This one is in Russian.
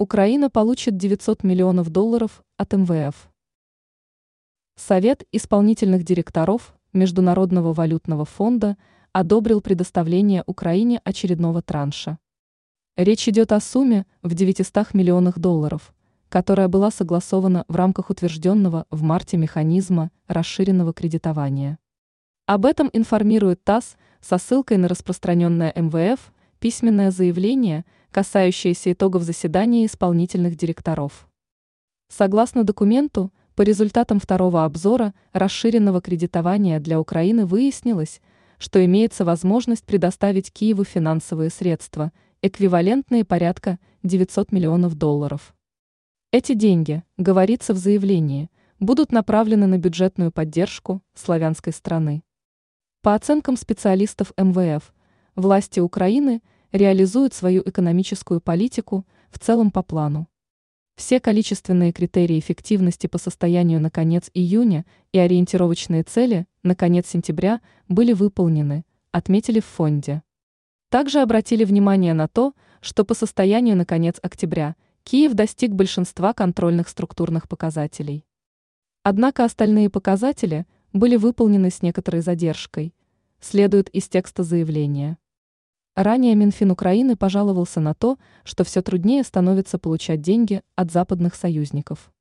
Украина получит 900 миллионов долларов от МВФ. Совет исполнительных директоров Международного валютного фонда одобрил предоставление Украине очередного транша. Речь идет о сумме в 900 миллионах долларов, которая была согласована в рамках утвержденного в марте механизма расширенного кредитования. Об этом информирует ТАСС со ссылкой на распространенное МВФ письменное заявление, касающееся итогов заседания исполнительных директоров. Согласно документу, по результатам второго обзора расширенного кредитования для Украины выяснилось, что имеется возможность предоставить Киеву финансовые средства, эквивалентные порядка 900 миллионов долларов. Эти деньги, говорится в заявлении, будут направлены на бюджетную поддержку славянской страны. По оценкам специалистов МВФ, власти Украины реализуют свою экономическую политику в целом по плану. Все количественные критерии эффективности по состоянию на конец июня и ориентировочные цели на конец сентября были выполнены, отметили в фонде. Также обратили внимание на то, что по состоянию на конец октября Киев достиг большинства контрольных структурных показателей. Однако остальные показатели были выполнены с некоторой задержкой, следует из текста заявления. Ранее Минфин Украины пожаловался на то, что все труднее становится получать деньги от западных союзников.